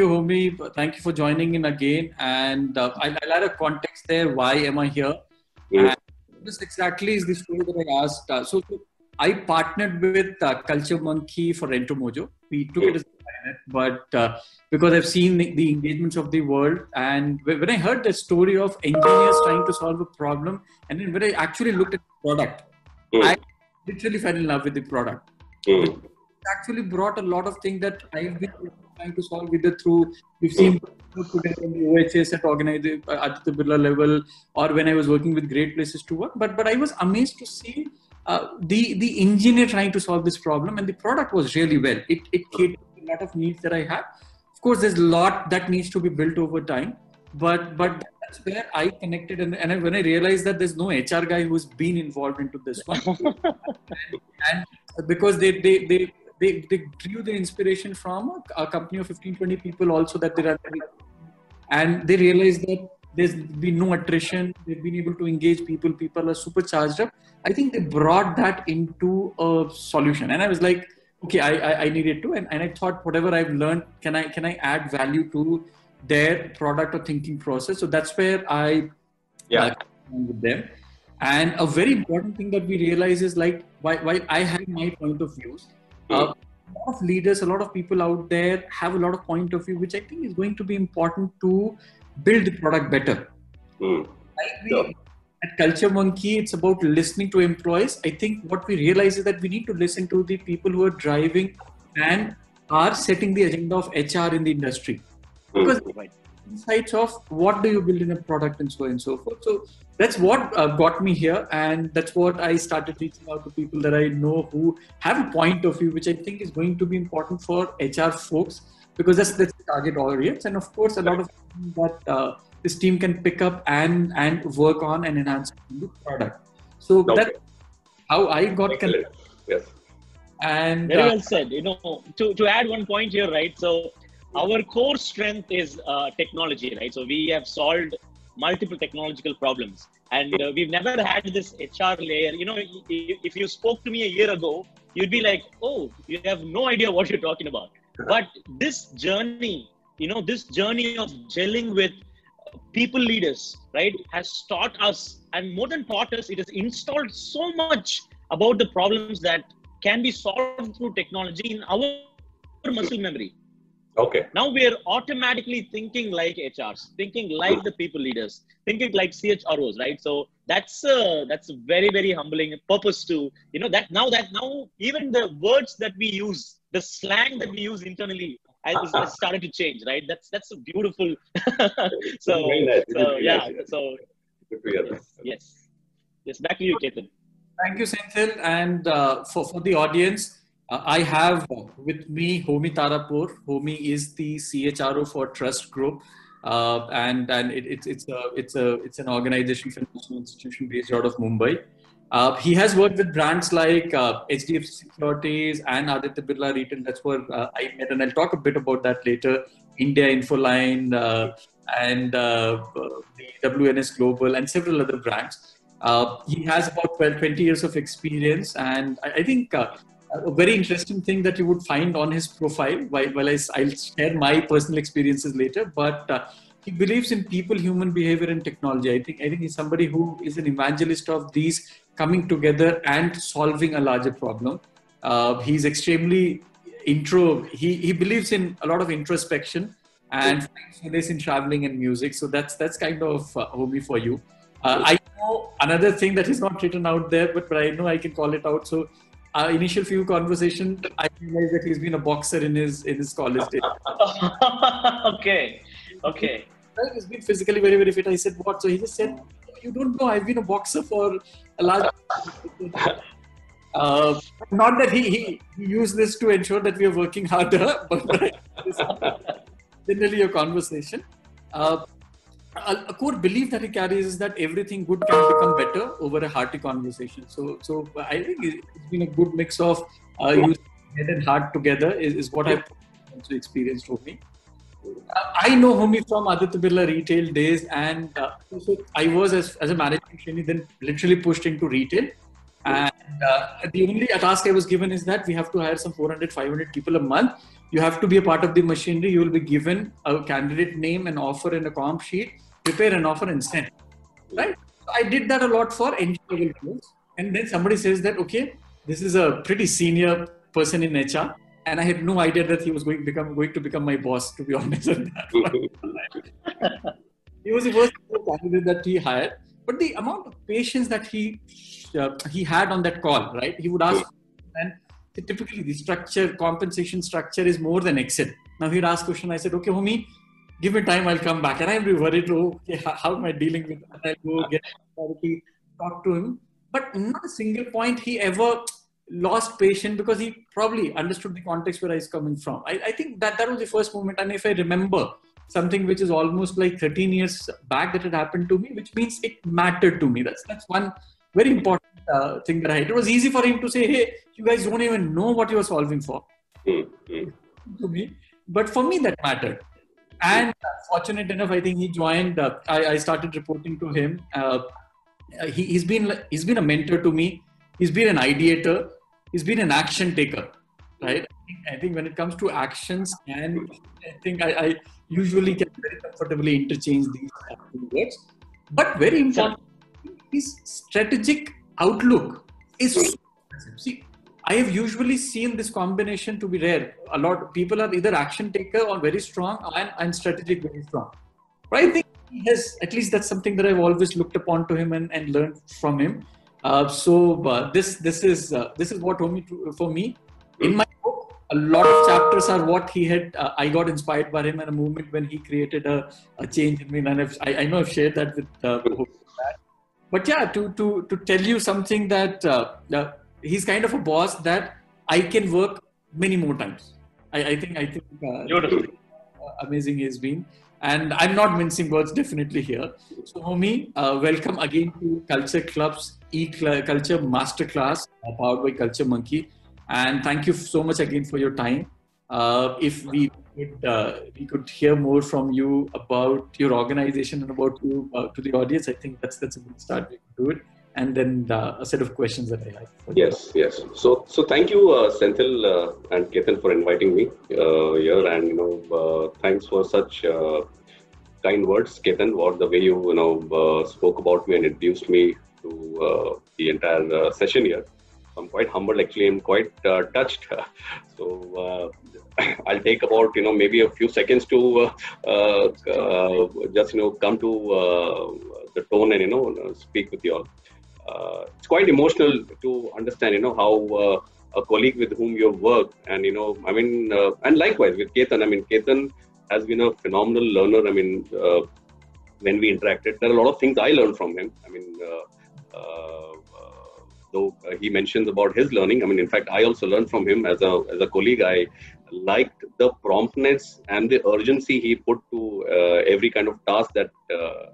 you, Homi. Thank you for joining in again. And uh, I'll, I'll, add a context there. Why am I here? Mm. this exactly is the story that I asked. Uh, so, I partnered with uh, Culture Monkey for Rentomojo. We took mm. it as a pilot, but uh, because I've seen the, the, engagements of the world, and when I heard the story of engineers trying to solve a problem, and then when I actually looked at the product, mm. I literally fell in love with the product. It actually brought a lot of things that I've been trying to solve either through we've seen together in the OHS at organized uh, at the Birla level, or when I was working with great places to work. But but I was amazed to see uh, the the engineer trying to solve this problem, and the product was really well. It it catered a lot of needs that I have. Of course, there's a lot that needs to be built over time, but but that's where I connected, and, and when I realized that there's no HR guy who's been involved into this one, and, and because they they they they, they drew their inspiration from a, a, company of 15 20 people also that they run and they realized that there's been no attrition. They've been able to engage people. People are super charged up. I think they brought that into a solution. And i was like okay i i, I needed to and, and i thought whatever i've learned can i can i add value to their product or thinking process? So that's where i yeah. with them. And a very important thing that we realize is like while, while i have my point of views uh, a lot of leaders, a lot of people out there have a lot of point of view, which I think is going to be important to build the product better. Mm. We, At Culture Monkey, it's about listening to employees. I think what we realize is that we need to listen to the people who are driving and are setting the agenda of HR in the industry. Mm. Because insights of what do you build in a product and so on and so forth. So that's what uh, got me here, and that's what I started reaching out to people that I know who have a point of view, which I think is going to be important for HR folks because that's, that's the target audience, and of course, a lot of that uh, this team can pick up and and work on and enhance the product. So okay. that's how I got connected. Yes. And very uh, well said. You know, to to add one point here, right? So our core strength is uh, technology, right? So we have solved multiple technological problems, and uh, we've never had this HR layer. You know, if you spoke to me a year ago, you'd be like, "Oh, you have no idea what you're talking about." But this journey, you know, this journey of gelling with people leaders, right, has taught us, and more than taught us, it has installed so much about the problems that can be solved through technology in our muscle memory Okay. Now we are automatically thinking like HRs, thinking like the people leaders, thinking like CHROs, right? So that's a, that's very very humbling purpose to you know that now that now even the words that we use, the slang that we use internally has, has started to change, right? That's that's a beautiful. so, nice. so yeah, so yes, yes. Back to you, Ketan. Thank you, Senthil, and uh, for for the audience. Uh, I have with me Homi Tarapore. Homi is the CHRO for Trust Group, uh, and and it, it's it's a it's a it's an organization financial institution based out of Mumbai. Uh, he has worked with brands like uh, HDFC Securities and Aditya Birla Retail. That's where uh, I met, and I'll talk a bit about that later. India Infoline uh, and the WNS Global and several other brands. he has about 12, 20 years of experience, and I, I think a very interesting thing that you would find on his profile. While, while I, will share my personal experiences later, but uh, he believes in people, human behavior, and technology. I think I think he's somebody who is an evangelist of these coming together and solving a larger problem. Uh, he's extremely intro. He he believes in a lot of introspection and solace in traveling and music. So that's that's kind of uh, for you. Uh, I know another thing that is not written out there, but, but I know I can call it out. So our initial few conversation, I realized that he's been a boxer in his in his college days. okay, okay. He's been physically very very fit. I said what? So he just said, "You don't know. I've been a boxer for a large." uh, not that he, he, he used this to ensure that we are working harder, but generally a conversation. Uh, a, a, core belief that he carries is that everything good can become better over a hearty conversation. So, so I think it's been a good mix of uh, using head and heart together is, is what I've also experienced for me. Uh, I know Homi from Aditya Birla retail days, and uh, so I was as, as a management trainee then literally pushed into retail. And uh, the only task I was given is that we have to hire some 400, 500 people a month. You have to be a part of the machinery. You will be given a candidate name and offer in a comp sheet, prepare an offer and send. Right? I did that a lot for entry level And then somebody says that, okay, this is a pretty senior person in HR. And I had no idea that he was going to become going to become my boss, to be honest. he was the first candidate that he hired. But the amount of patience that he uh, he had on that call, right? He would ask, and typically the structure, compensation structure is more than Excel. Now he'd ask question. I said, okay, Homi, give me time, I'll come back. And I'll be worried, oh, okay, how am I dealing with that? I'll go get authority, talk to him. But not a single point he ever lost patience because he probably understood the context where I was coming from. I, I think that that was the first moment. And if I remember something which is almost like 13 years back that had happened to me, which means it mattered to me. That's that's one very important uh, thing that I had. It was easy for him to say, "Hey, you guys don't even know what you are solving for." Mm-hmm. To me, but for me that mattered. And uh, fortunate enough, I think he joined. Uh, I, I, started reporting to him. Uh, he, has been he's been a mentor to me. He's been an ideator. He's been an action taker. Right. I think when it comes to actions, and I think I, I usually can very comfortably interchange these words. But very important his strategic outlook is so see i have usually seen this combination to be rare. A lot of people are either action taker or very strong and, and strategic very strong. But i think he has at least that's something that i've always looked upon to him and, and learned from him. Uh, so uh, this this is uh, this is what for me. In my book a lot of chapters are what he had uh, i got inspired by him in a moment when he created a, a change in me. And I've, I, I know i've shared that with uh, but yeah, to to to tell you something that uh, uh, he's kind of a boss that I can work many more times. I, I think I think uh, amazing he's been, and I'm not mincing words definitely here. So Homi, uh, welcome again to Culture Club's E Culture Masterclass uh, powered by Culture Monkey, and thank you so much again for your time. Uh, if we uh, we could hear more from you about your organization and about you uh, to the audience, I think that's that's a good start. We could do it, and then a set of questions that I have. yes, you. yes. So so thank you, uh, Senthil uh, and Ketan, for inviting me uh, here, and you know, uh, thanks for such kind words, Ketan, for the way you you know spoke about me and introduced me to the entire session here. I'm quite humbled actually. I'm quite uh, touched. so uh, I'll take about you know maybe a few seconds to uh, uh just you know come to uh, the tone and you know speak with you all. Uh, it's quite emotional to understand you know how a colleague with whom you work and you know I mean and likewise with Ketan. I mean Ketan has been a phenomenal learner. I mean when we interacted, there are a lot of things I learned from him. I mean though uh, he mentions about his learning. I mean, in fact, I also learned from him as a as a colleague. I liked the promptness and the urgency he put to uh, every kind of task that uh,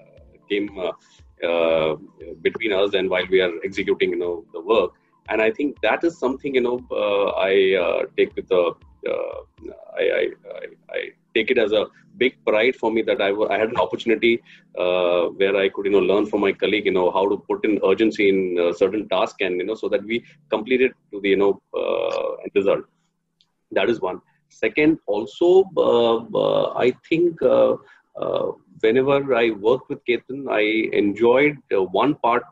came uh, between us and while we are executing, you know, the work. And I think that is something you know I take with the I, I, I, I take it as a big pride for me that I, I had an opportunity uh, where I could, you know, learn from my colleague, you know, how to put in urgency in uh, certain tasks and, you know, so that we complete it to the, you know, uh, end result. That is one. Second, also, uh, uh, I think uh, whenever I worked with Ketan, I enjoyed one part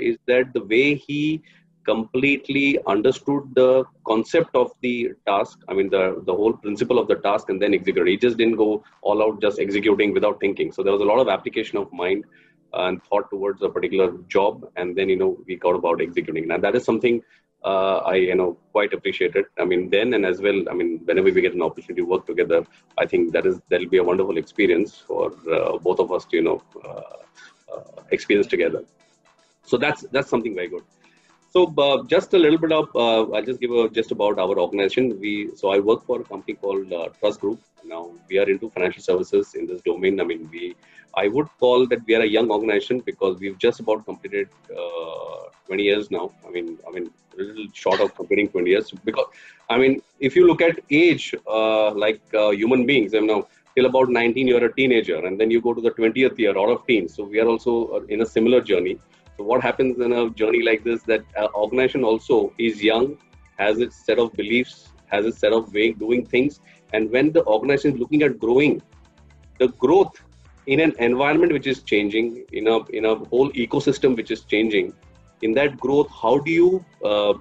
is that the way he completely understood the concept of the task i mean the the whole principle of the task and then execute he just didn't go all out just executing without thinking. So there was a lot of application of mind and thought towards a particular job and then you know we got about executing. And that is something uh, i you know quite appreciated. I mean then and as well i mean whenever we get an opportunity to work together i think that is that'll be a wonderful experience for uh, both of us to you know uh, uh experience together. So that's that's something very good so uh, just a little bit of, uh, I'll just give a just about our organization. We so I work for a company called uh, Trust Group. Now we are into financial services in this domain. I mean, we I would call that we are a young organization because we've just about completed uh, 20 years now. I mean, I mean, a little short of completing 20 years because I mean, if you look at age, uh, like uh, human beings, you know, till about 19 you're a teenager, and then you go to the 20th year out of teens. So we are also in a similar journey So what happens in a journey like this that uh, organization also is young, has its set of beliefs, has its set of way doing things, and when the organization is looking at growing, the growth in an environment which is changing, in a in a whole ecosystem which is changing, in that growth, how do you uh,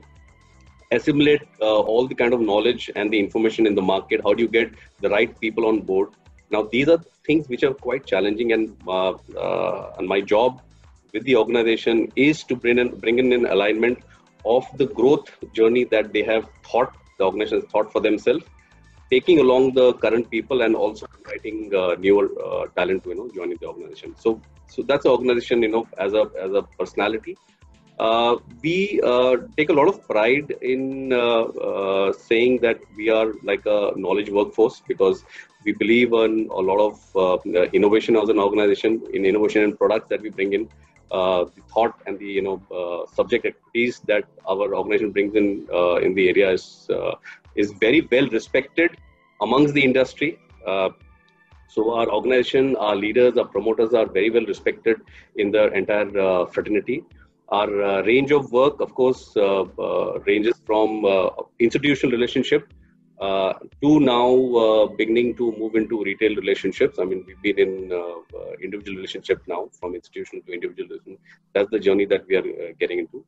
assimilate uh, all the kind of knowledge and the information in the market? How do you get the right people on board? Now, these are things which are quite challenging, and uh, uh, and my job with the organization is to bring in bring in an alignment of the growth journey that they have thought the organization has thought for themselves taking along the current people and also inviting uh, newer uh, talent to you know joining the organization. So so that's the organization you know as a as a personality. Uh, we uh, take a lot of pride in uh, uh, saying that we are like a knowledge workforce because we believe in a lot of innovation as an organization in innovation and products that we bring in. The thought and the you know subject expertise that our organization brings in in the area is is very well respected amongst the industry. Uh, so our organization, our leaders, our promoters are very well respected in the entire uh, fraternity. Our uh, range of work, of course, uh, uh, ranges from uh, institutional relationship Uh, to now uh, beginning to move into retail relationships. I mean, we've been in uh, individual relationship now, from institutional to individual. That's the journey that we are getting into.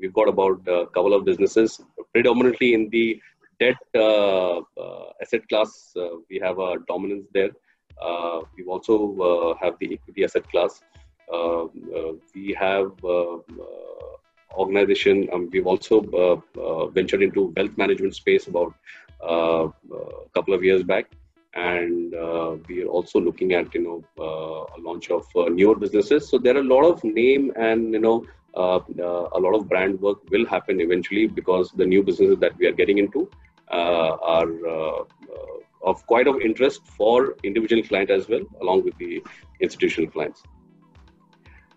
we've got about a couple of businesses, predominantly in the debt uh, uh, asset class, uh, we have a dominance there. we also have the equity asset class. Um, we have um, organization. Um, we've also ventured into wealth management space about a couple of years back and uh, we are also looking at you know uh, a launch of uh, newer businesses so there are a lot of name and you know a lot of brand work will happen eventually because the new businesses that we are getting into uh, are uh, uh, of quite of interest for individual client as well, along with the institutional clients.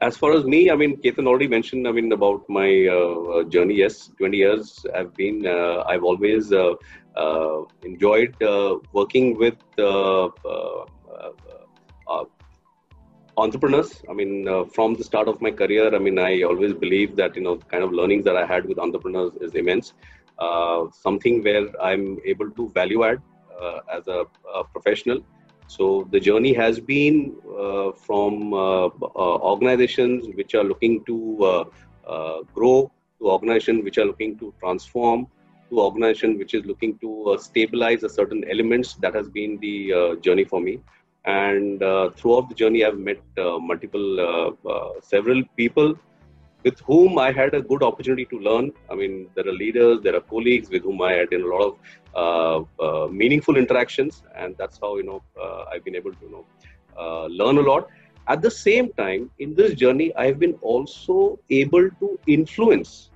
As far as me, I mean, Ketan already mentioned, I mean, about my uh, journey. Yes, 20 years I've been, uh, I've always uh, enjoyed working with entrepreneurs. I mean, from the start of my career, I mean, I always believe that, you know, the kind of learnings that I had with entrepreneurs is immense. Uh, something where I'm able to value add uh, as a, a, professional. So the journey has been uh, from organizations which are looking to grow to organizations which are looking to transform to organization which is looking to uh, stabilize a certain elements that has been the uh, journey for me. And uh, throughout the journey i've met multiple several people with whom I had a good opportunity to learn. I mean, there are leaders, there are colleagues with whom I had in a lot of uh, uh, meaningful interactions, and that's how you know uh, I've been able to you know uh, learn a lot. At the same time, in this journey, I have been also able to influence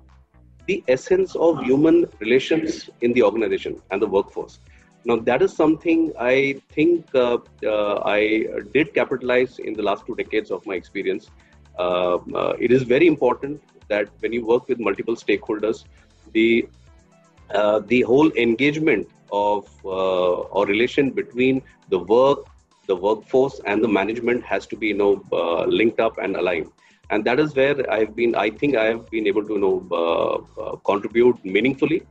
the essence of human relations in the organization and the workforce. Now, that is something I think uh, uh, I did capitalize in the last two decades of my experience it is very important that when you work with multiple stakeholders, the uh, the whole engagement of or relation between the work, the workforce, and the management has to be you know linked up and aligned and that is where I've been. I think I have been able to you know uh, uh, contribute meaningfully.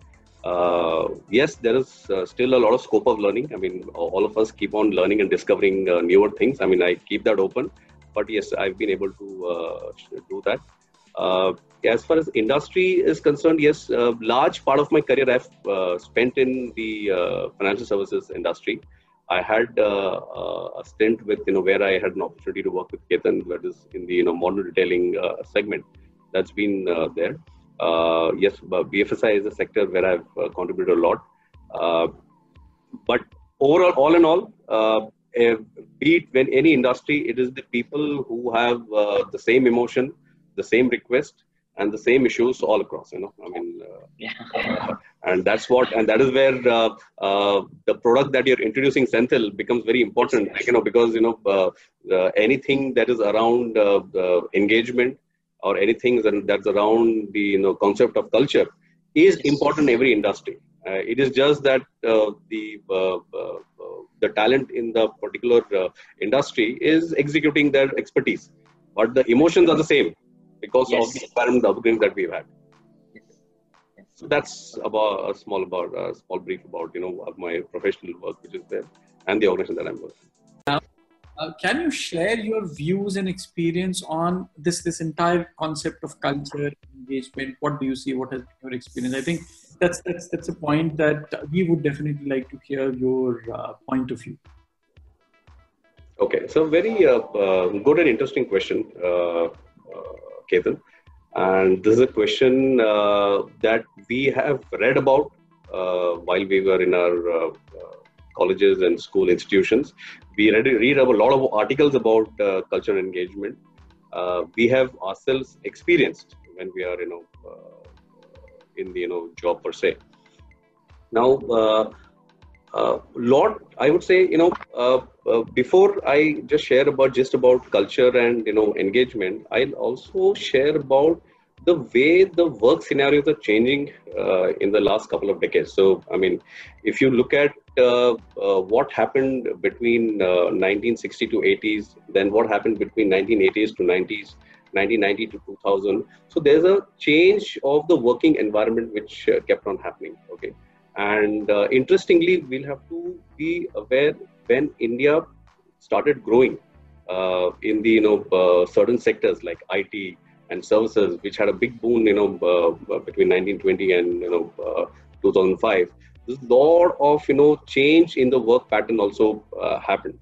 Uh, yes, there is still a lot of scope of learning. I mean, all of us keep on learning and discovering newer things. I mean, I keep that open but yes, I've been able to uh, do that. Uh, as far as industry is concerned, yes, a large part of my career I've uh, spent in the financial services industry. I had uh, a stint with you know where I had an opportunity to work with Ketan, that is in the you know modern retailing uh, segment. That's been uh, there. yes, BFSI is a sector where I've contributed a lot. but overall, all in all, uh, be it when any industry, it is the people who have uh, the same emotion, the same request, and the same issues all across. You know, I mean, uh, yeah. Uh, and that's what, and that is where uh, uh, the product that you're introducing, Senthil, becomes very important. Like, you know, because you know anything that is around engagement or anything that's around the you know concept of culture is important in every industry. it is just that the the talent in the particular uh, industry is executing their expertise but the emotions are the same because yes. of the environment upbringing that we've had. So that's about a small about a small brief about you know my professional work which is there and the organization that I'm working. Now, uh, can you share your views and experience on this this entire concept of culture engagement? What do you see? What has been your experience? I think that's that's that's a point that we would definitely like to hear your uh, point of view. Okay, so very uh, uh good and interesting question, uh, uh, Ketan. And this is a question that we have read about while we were in our colleges and school institutions. We read, read a lot of articles about uh, cultural engagement. Uh, we have ourselves experienced when we are, you know, uh, in the you know job per se. Now, uh, uh, lot I would say, you know, uh, before I just share about just about culture and you know engagement, I'll also share about the way the work scenarios are changing uh, in the last couple of decades. So, I mean, if you look at uh, uh, what happened between 1960 uh, to 80s, then what happened between 1980s to 90s, 1990 to 2000. So there's a change of the working environment which uh, kept on happening. Okay, and uh, interestingly, we'll have to be aware when India started growing in the you know certain sectors like IT and services, which had a big boom, you know, uh, between 1920 and you know uh, 2005. There's a lot of you know change in the work pattern also uh, happened.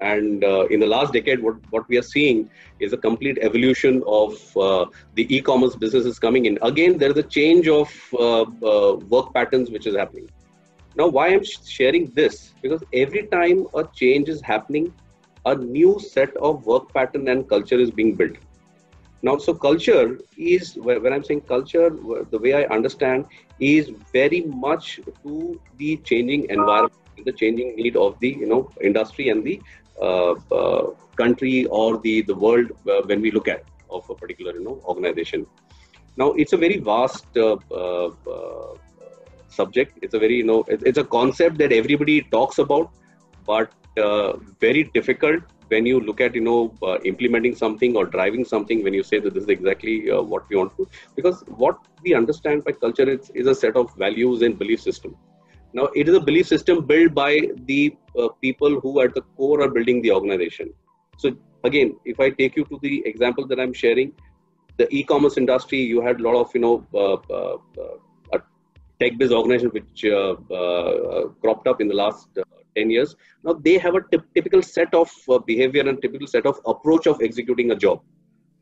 Uh, and uh, in the last decade, what, what we are seeing is a complete evolution of uh, the e-commerce businesses coming in. Again, there is a change of work patterns which is happening. Now, why I'm sharing this? Because every time a change is happening, a new set of work pattern and culture is being built. Now, so culture is, when I'm saying culture, the way I understand is very much to the changing environment, the changing need of the, you know, industry and the uh, uh, country or the, the world uh, when we look at of a particular, you know, organization. Now, it's a very vast uh, uh, uh, subject. It's a very, you know, it's a concept that everybody talks about, but uh, very difficult when you look at you know uh, implementing something or driving something when you say that this is exactly uh, what we want to because what we understand by culture is, is a set of values and belief system now it is a belief system built by the uh, people who at the core are building the organization. So again if i take you to the example that i'm sharing the e-commerce industry you had a lot of you know uh, uh, a tech-based organization which cropped up in the last 10 years. Now they have a t- typical set of uh, behavior and typical set of approach of executing a job.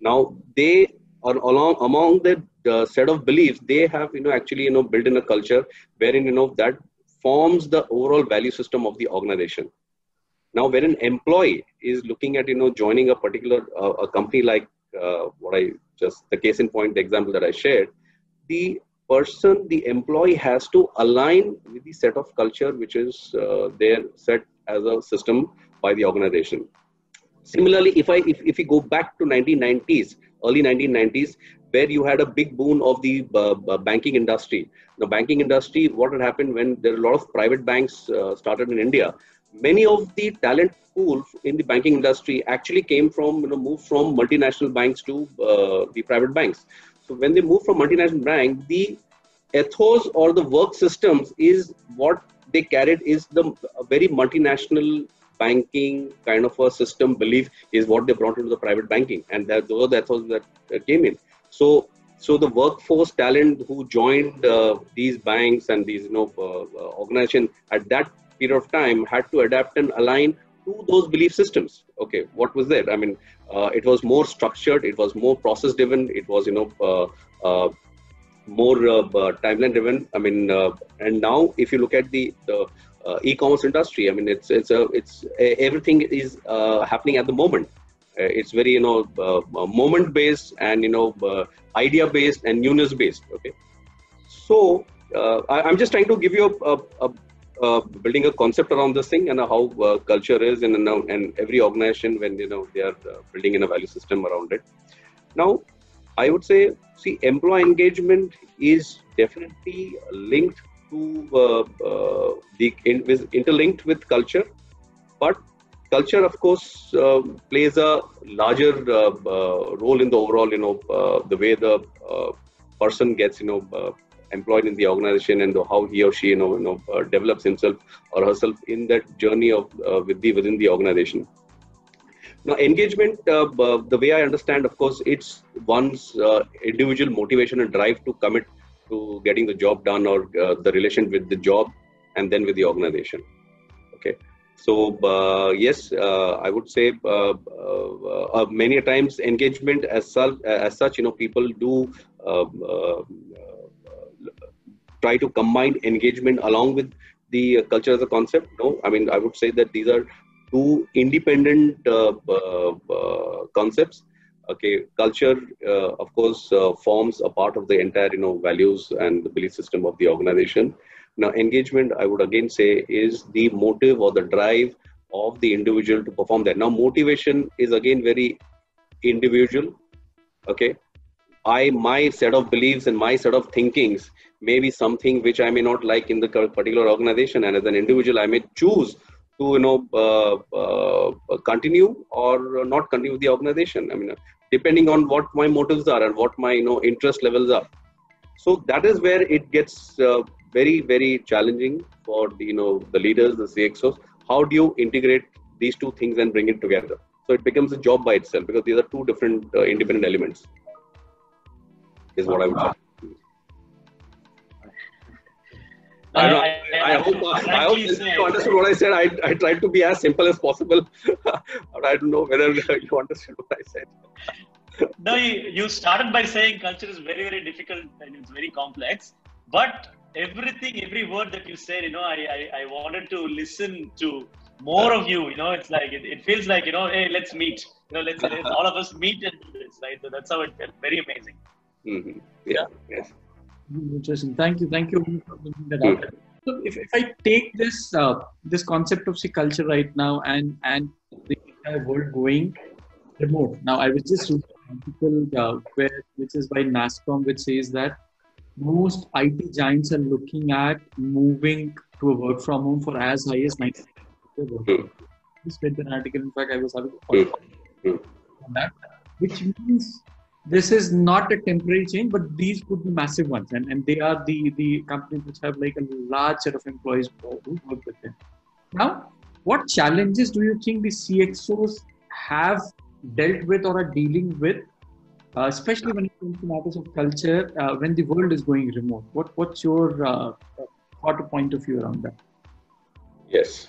Now they are along among the uh, set of beliefs they have you know actually you know built in a culture wherein you know that forms the overall value system of the organization now when an employee is looking at you know joining a particular uh, a company like uh, what i just the case in point the example that i shared the person, the employee has to align with the set of culture which is uh, there set as a system by the organization. Similarly, if I if, if we go back to 1990s, early 1990s, where you had a big boom of the uh, uh, banking industry. The banking industry, what had happened when there are a lot of private banks uh, started in India, many of the talent pool in the banking industry actually came from you know moved from multinational banks to uh, the private banks so when they move from multinational bank, the ethos or the work systems is what they carried is the very multinational banking kind of a system belief is what they brought into the private banking, and that those are the ethos that came in. So so the workforce talent who joined uh, these banks and these you know uh, uh, organizations at that period of time had to adapt and align to those belief systems. Okay, what was there? I mean, uh, it was more structured, it was more process driven, it was you know uh, uh, more timeline driven. I mean, and now if you look at the the e-commerce industry, I mean, it's it's a it's everything is happening at the moment. It's very you know moment based and you know idea based and newness based. Okay, so I, am just trying to give you a, a, a uh, building a concept around this thing and how uh, culture is in and, and every organization when you know they are uh, building in a value system around it now i would say see employee engagement is definitely linked to uh, uh, the in, interlinked with culture but culture, of course, uh, plays a larger uh, uh, role in the overall, you know, uh, the way the uh, person gets, you know, employed in the organization and how he or she, you know, you know develops himself or herself in that journey of with the within the organization. Now, engagement, the way I understand, of course, it's one's individual motivation and drive to commit to getting the job done or the relation with the job and then with the organization. Okay so uh, yes, uh, I would say uh, uh, uh many times engagement as such, as such, you know, people do um, uh, try to combine engagement along with the culture as a concept. No, I mean I would say that these are two independent concepts. Okay, culture, of course, forms a part of the entire, you know, values and the belief system of the organization now, engagement, I would again say, is the motive or the drive of the individual to perform that. Now, motivation is again very individual. Okay. I, my set of beliefs and my set of thinkings may be something which I may not like in the particular organization. And as an individual, I may choose to, you know, uh, uh, continue or not continue with the organization. I mean, depending on what my motives are and what my, you know, interest levels are. So that is where it gets uh, very very challenging for the, you know the leaders the cxos how do you integrate these two things and bring it together so it becomes a job by itself because these are two different uh, independent elements is what i would say I, I, I, I hope, I hope you understood what I said. I, I tried to be as simple as possible, but I don't know whether you understood what I said. no, you, you started by saying culture is very, very difficult and it's very complex. But everything, every word that you said, you know, I, I, I wanted to listen to more of you. You know, it's like it, it feels like you know, hey, let's meet. You know, let's, let's all of us meet and do this, right? So that's how it felt. Very amazing. Mm-hmm. Yeah. Yes. Interesting. Thank you. Thank you for bringing that mm-hmm. So if, if I take this uh, this concept of see culture right now and and the entire world going remote. Now I was just reading an article uh, where which is by NASSCOM which says that most IT giants are looking at moving to a work from home for as high as 90 mm. Just read an article. In fact, I was having a mm. on that, which means this is not a temporary change, but these could be massive ones, and, and they are the the companies which have like a large set of employees who work with them. Now, what challenges do you think the CXOs have dealt with or are dealing with uh, especially when it comes to matters of culture, uh, when the world is going remote. What what's your uh, thought point of view around that? Yes,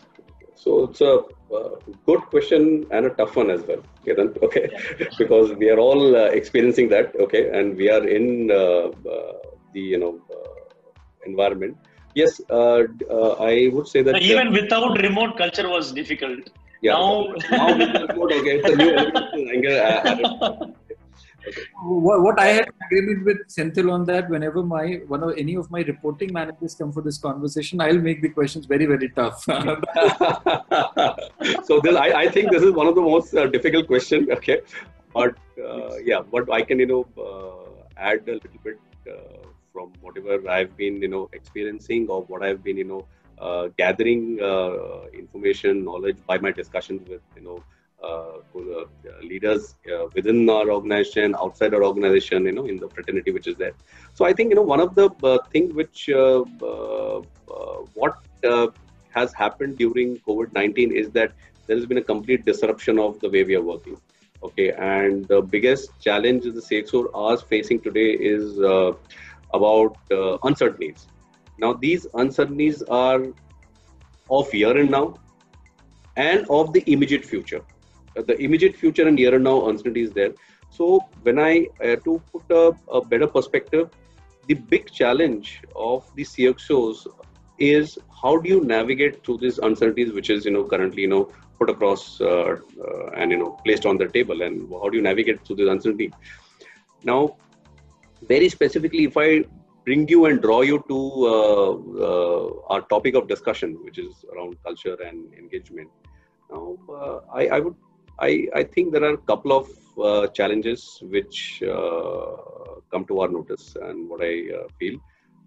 so it's a uh, good question and a tough one as well. Okay, okay, because we are all uh, experiencing that. Okay, and we are in uh, the you know environment. Yes, I would say that even without remote, culture was difficult. Yeah, now, now remote, okay, it's a new what, what I had agreement with Senthil on that, whenever my one of any of my reporting managers come for this conversation, I'll make the questions very very tough. so this, I, I think this is one of the most uh, difficult question. Okay, but uh, yeah, but I can you know uh, add a little bit uh, from whatever I've been you know experiencing or what I've been you know uh, gathering uh, information knowledge by my discussions with you know leaders uh, within our organization, outside our organization, you know, in the fraternity which is there. So I think you know one of the uh, things which uh, uh, what has happened during COVID-19 is that there has been a complete disruption of the way we are working. Okay, and the biggest challenge the CXO are facing today is about uncertainties. Now these uncertainties are of here and now and of the immediate future the immediate future and here and now uncertainty is there. So when I uh, to put a, a, better perspective, the big challenge of the CXOs is how do you navigate through these uncertainties, which is you know currently you know put across uh, uh, and you know placed on the table, and how do you navigate through this uncertainty? Now, very specifically, if I bring you and draw you to uh, uh, our topic of discussion, which is around culture and engagement. Now, uh, I, I would I, I think there are a couple of uh, challenges which uh, come to our notice and what I uh, feel.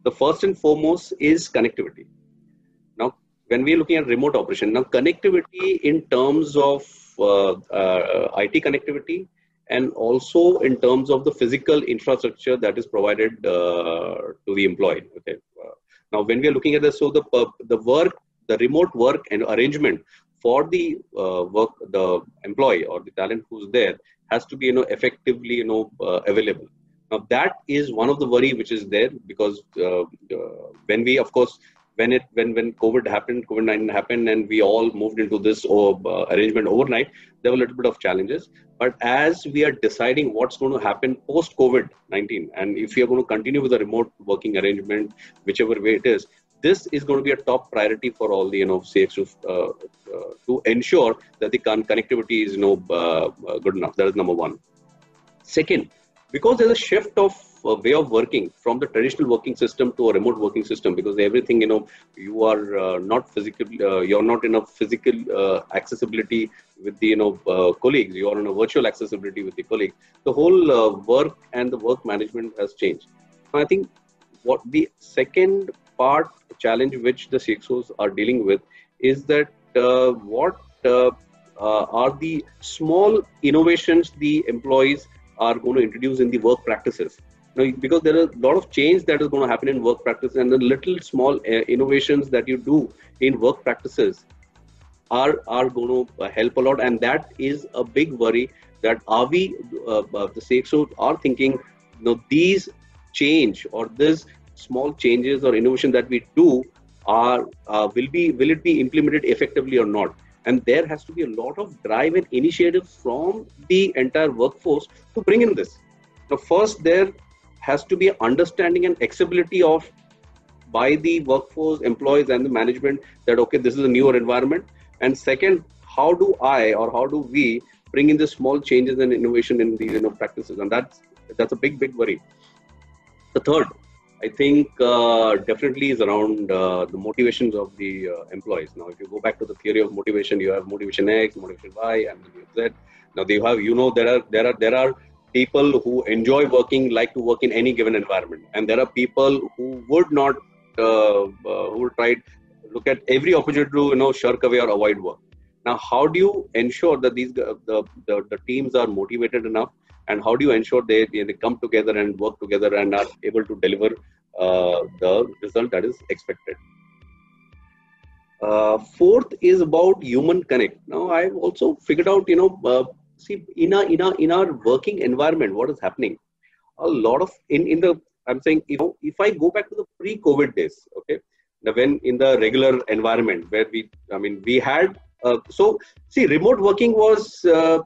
The first and foremost is connectivity. Now, when we're looking at remote operation now connectivity in terms of uh, uh, IT connectivity and also in terms of the physical infrastructure that is provided uh, to the employee. Okay. Now, when we are looking at this, so the the work, the remote work and arrangement for the uh, work, the employee or the talent who's there has to be you know effectively you know available. Now that is one of the worry which is there because when we of course when it when when COVID happened, COVID nineteen happened, and we all moved into this uh, arrangement overnight, there were a little bit of challenges. But as we are deciding what's going to happen post COVID nineteen, and if we are going to continue with the remote working arrangement, whichever way it is, this is going to be a top priority for all the you know CXO uh, uh, to ensure that the connectivity is you know uh, uh, good enough. That is number one. Second, because there's a shift of uh, way of working from the traditional working system to a remote working system because everything you know you are uh, not physical you're not in a physical accessibility with the you know colleagues you are in a virtual accessibility with the colleagues the whole work and the work management has changed i think what the second part challenge which the CXOs are dealing with is that what are the small innovations the employees are going to introduce in the work practices? Now, because there are a lot of change that is going to happen in work practices, and the little small uh, innovations that you do in work practices are are going to uh, help a lot. And that is a big worry that are we uh, uh the CXO are thinking you know these change or this small changes or innovation that we do are uh, will be will it be implemented effectively or not and there has to be a lot of drive and initiative from the entire workforce to bring in this now first there has to be understanding and acceptability of by the workforce, employees, and the management that okay, this is a newer environment. And second, how do I or how do we bring in the small changes and innovation in these you know practices? And that's that's a big big worry. The third, I think, uh, definitely is around uh, the motivations of the uh, employees. Now, if you go back to the theory of motivation, you have motivation X, motivation Y, and Z. Now, you have you know there are there are there are people who enjoy working like to work in any given environment and there are people who would not uh, uh, who would try look at every opportunity to you know shirk away or avoid work now how do you ensure that these uh, the, the, the teams are motivated enough and how do you ensure they, they come together and work together and are able to deliver uh, the result that is expected? Uh, fourth is about human connect. Now i've also figured out you know uh, see in our in our in our working environment what is happening? A lot of in in the i'm saying you know if i go back to the pre covid days okay when in the regular environment where we i mean we had uh, so see remote working was uh,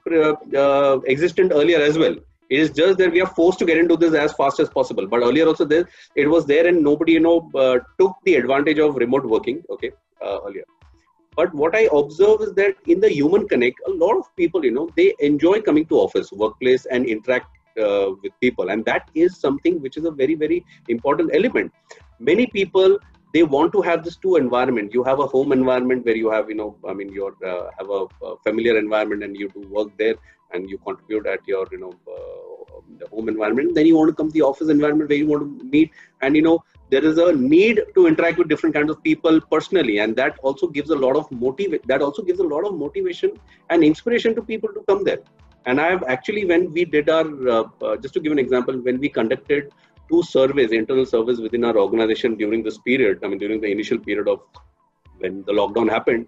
uh, existent earlier as well. It is just that we are forced to get into this as fast as possible. But earlier also there it was there and nobody you know uh, took the advantage of remote working okay uh, earlier. But what i observe is that in the human connect a lot of people you know they enjoy coming to office workplace and interact uh, with people. And that is something which is a very very important element. Many people they want to have this two environment. You have a home environment where you have you know i mean you uh, have a, a, familiar environment and you do work there and you contribute at your you know uh, home environment. Then you want to come to the office environment where you want to meet. And you know there is a need to interact with different kinds of people personally. And that also gives a lot of motive that also gives a lot of motivation and inspiration to people to come there. And i have actually when we did our uh, uh, just to give an example when we conducted two surveys internal surveys within our organization during this period i mean during the initial period of when the lockdown happened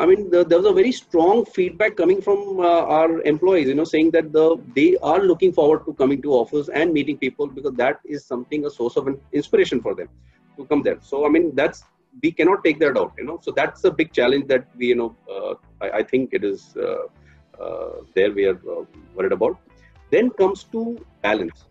I mean, the, there was a very strong feedback coming from uh, our employees, you know, saying that the they are looking forward to coming to office and meeting people because that is something a source of an inspiration for them to come there. So, I mean, that's we cannot take that out, you know. So that's a big challenge that we, you know, uh, I, I, think it is uh, uh there we are uh, worried about. Then comes to balance.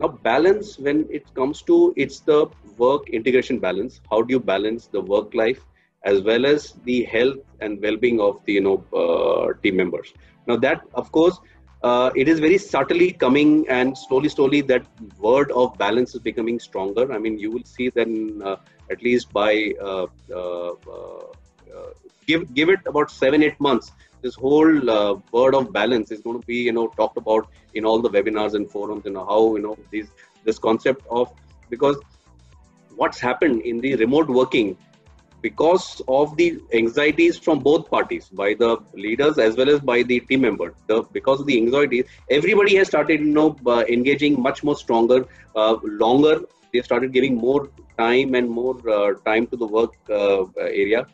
Now, balance when it comes to it's the work integration balance. How do you balance the work life? as well as the health and well-being of the you know uh, team members. Now that of course uh, it is very subtly coming and slowly slowly that word of balance is becoming stronger. I mean you will see then uh, at least by uh, uh, uh, give give it about seven eight months this whole word of balance is going to be you know talked about in all the webinars and forums and you know, how you know these this concept of because what's happened in the remote working because of the anxieties from both parties, by the leaders as well as by the team members, the, because of the anxieties, everybody has started, you know, uh, engaging much more stronger, uh, longer. They started giving more time and more uh, time to the work uh, area, uh,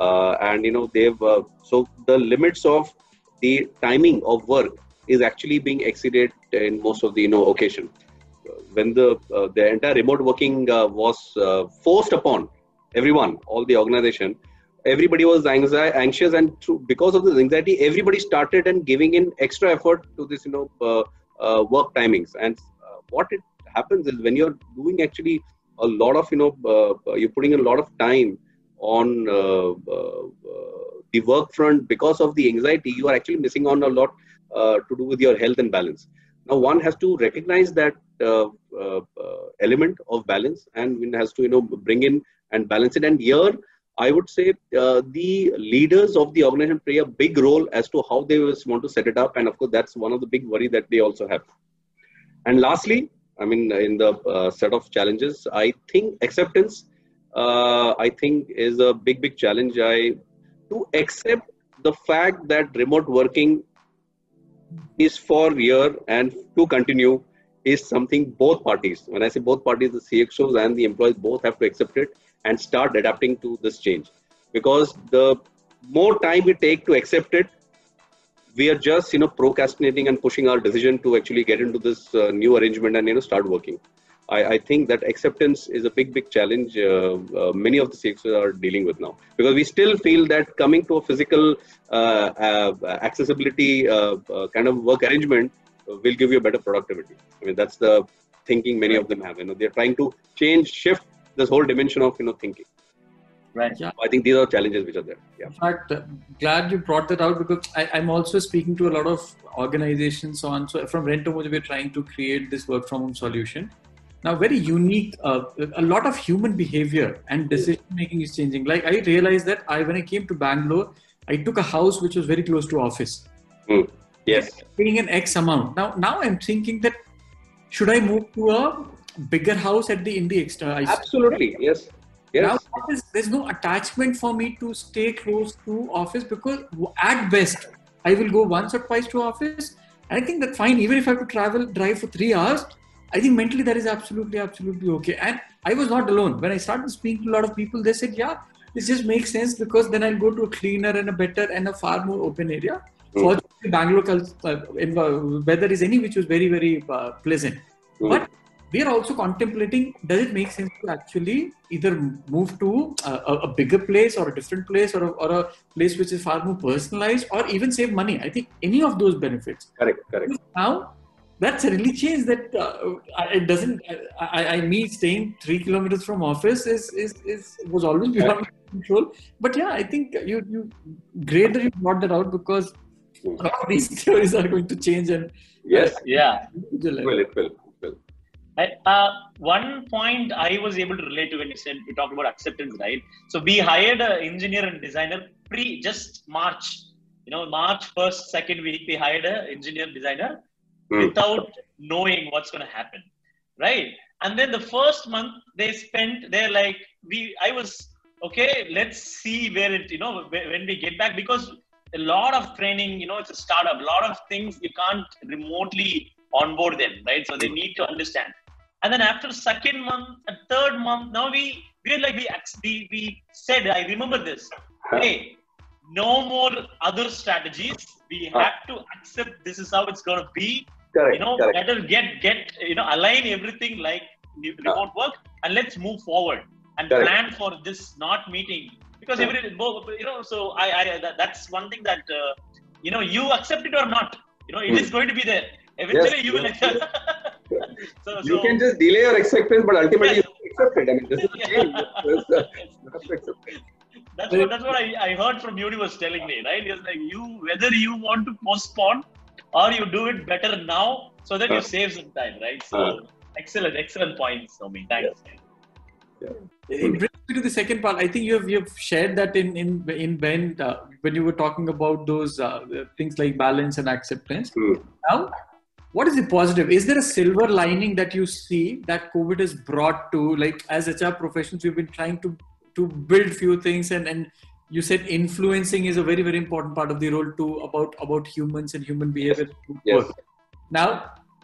and you know, they've so the limits of the timing of work is actually being exceeded in most of the you know occasion. When the the entire remote working was forced upon everyone, all the organization, everybody was anxious, and through, because of this anxiety, everybody started and giving in extra effort to this, you know, uh, uh, work timings. And uh, what it happens is when you're doing actually a lot of, you know, uh, you're putting a lot of time on uh, uh, the work front because of the anxiety, you are actually missing on a lot to do with your health and balance. Now, one has to recognize that element of balance, and one has to, you know, bring in and balance it. And here, I would say uh, the leaders of the organization play a big role as to how they want to set it up. And of course, that's one of the big worry that they also have. And lastly, I mean, in the uh, set of challenges, I think acceptance, uh, I think, is a big, big challenge. I to accept the fact that remote working is for year and to continue is something both parties. When I say both parties, the CXOs and the employees both have to accept it and start adapting to this change because the more time we take to accept it we are just you know procrastinating and pushing our decision to actually get into this uh, new arrangement and you know start working I, I think that acceptance is a big big challenge uh, uh, many of the CXOs are dealing with now. Because we still feel that coming to a physical uh, uh, accessibility uh, kind of work arrangement will give you a better productivity. I mean that's the thinking many of them have. You know they're trying to change shift this whole dimension of you know thinking. Right. Yeah. I think these are challenges which are there. Yeah. In fact glad you brought that out because I, am also speaking to a lot of organizations on so from rentomojo we're trying to create this work from home solution now very unique uh, a lot of human behavior and decision making is changing like i realized that i when i came to bangalore i took a house which was very close to office mm. yes paying an x amount now now i'm thinking that should i move to a bigger house at the Indie Extra. Absolutely, yes. Yes. Now, there's no attachment for me to stay close to office because at best I will go once or twice to office. And I think that's fine. Even if I have to travel, drive for three hours, I think mentally that is absolutely, absolutely okay. And I was not alone. When I started speaking to a lot of people, they said, yeah, this just makes sense because then I'll go to a cleaner and a better and a far more open area. Mm. Fortunately, Bangalore uh, weather is any which was very, very uh, pleasant. Mm. But we are also contemplating does it make sense to actually either move to a, a bigger place or a different place or a, or a place which is far more personalized or even save money i think any of those benefits correct correct now that's really changed that uh, it doesn't I, I me staying three kilometers from office is is, is was always beyond control. But yeah i think you you great that you brought that out because hmm. these theories are going to change and yes yeah. well it will uh, one point I was able to relate to when you said we talked about acceptance, right? So we hired an engineer and designer pre just March, you know, March first, second week we hired an engineer designer mm. without knowing what's going to happen, right? And then the first month they spent, they're like, we, I was okay. Let's see where it, you know, when we get back because a lot of training, you know, it's a startup. A lot of things you can't remotely onboard them, right? So they need to understand. And then after second month, and third month, now we we're like we we, we said, I remember this. Hey, no more other strategies. We have to accept this is how it's gonna be. Correct, you know, correct. better get get you know align everything like remote work and let's move forward and correct. plan for this not meeting because every you know so I, I that, that's one thing that uh, you know you accept it or not you know it mm. is going to be there eventually yes, you will yes. so, you so, can just delay your acceptance, but ultimately yes. you accept it. I mean, this is change. that's what that's what I, I heard from you was telling me, right? It's like you whether you want to postpone or you do it better now so that you save some time, right? So excellent, excellent points, Homi. Thanks. Yeah. Yeah. It brings me to the second part. I think you have you have shared that in in in when uh, when you were talking about those uh, things like balance and acceptance. Mm. Now, what is the positive is there a silver lining that you see that covid has brought to like as hr professionals we've been trying to to build few things and and you said influencing is a very very important part of the role too about about humans and human behavior yes. yes. now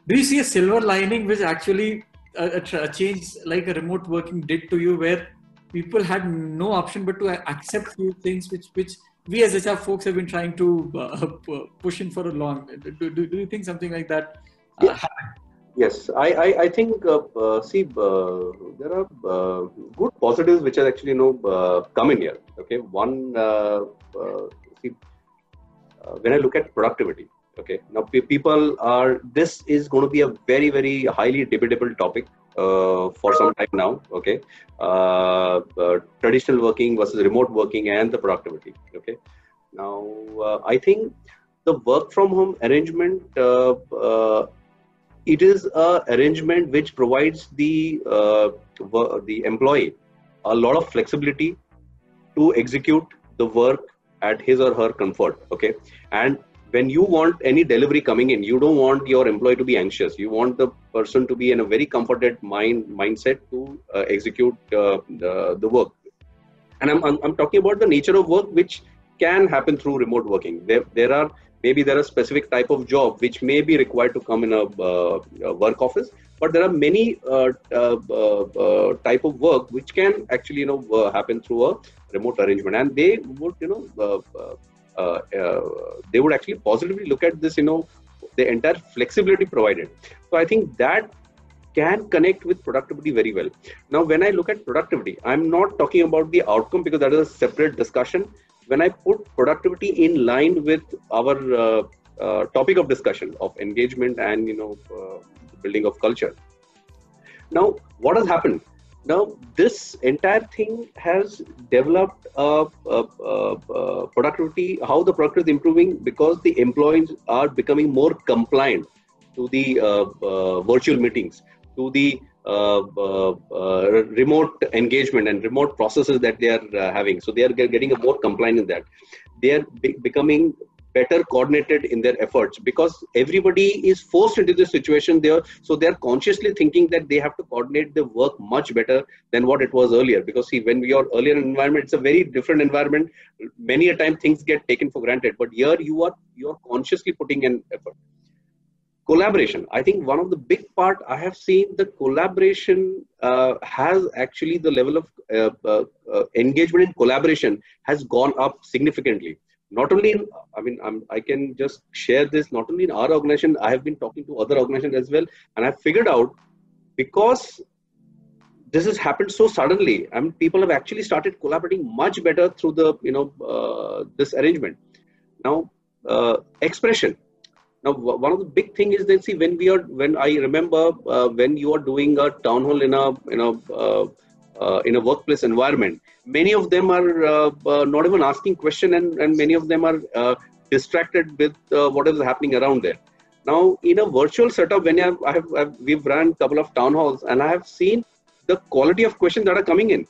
do you see a silver lining which actually a, a change like a remote working did to you where people had no option but to accept few things which which we as HR folks have been trying to uh, push in for a long. Do, do, do you think something like that uh, yeah. Yes, I, I, I think, uh, uh see, uh, there are uh, good positives which are actually, you know, come in here. Okay, one, see, when I look at productivity, okay, now people are, this is going to be a very, very highly debatable topic uh, for some time now. Okay, uh, uh, traditional working versus remote working and the productivity. Okay, now I think the work from home arrangement it is a arrangement which provides the uh, the employee a lot of flexibility to execute the work at his or her comfort okay? And when you want any delivery coming in you don't want your employee to be anxious. You want the person to be in a very comforted mind mindset to uh, execute uh, the, the work. And I'm, I'm, I'm talking about the nature of work which can happen through remote working. There there are maybe there are specific type of job which may be required to come in a, uh, a work office but there are many uh, uh, uh, uh type of work which can actually you know uh, happen through a remote arrangement. And they would you know they would actually positively look at this you know the entire flexibility provided. So i think that can connect with productivity very well. Now when i look at productivity i'm not talking about the outcome because that is a separate discussion when I put productivity in line with our uh, uh, topic of discussion of engagement and you know uh, building of culture. Now, what has happened? Now, this entire thing has developed a, a, a productivity. How the productivity is improving because the employees are becoming more compliant to the uh, uh, virtual meetings, to the Uh, uh, uh, remote engagement and remote processes that they are having. So they are getting a more compliant in that. They are be- becoming better coordinated in their efforts because everybody is forced into this situation there so they're consciously thinking that they have to coordinate the work much better than what it was earlier because see when we are earlier environment it's a very different environment many a time things get taken for granted but here you are you are consciously putting an effort collaboration. I think one of the big part i have seen the collaboration uh, has actually the level of uh, uh, uh, engagement in collaboration has gone up significantly. Not only in, i mean I'm, i can just share this not only in our organization i have been talking to other organizations as well and i figured out because this has happened so suddenly i mean people have actually started collaborating much better through the you know uh, this arrangement. Now uh, expression now, one of the big thing is that see when we are when I remember uh, when you are doing a town hall in a you know uh, uh, in a workplace environment, many of them are uh, uh, not even asking question, and, and many of them are uh, distracted with what is happening around there. Now, in a virtual setup, when I have, I have we've run a couple of town halls, and I have seen the quality of questions that are coming in.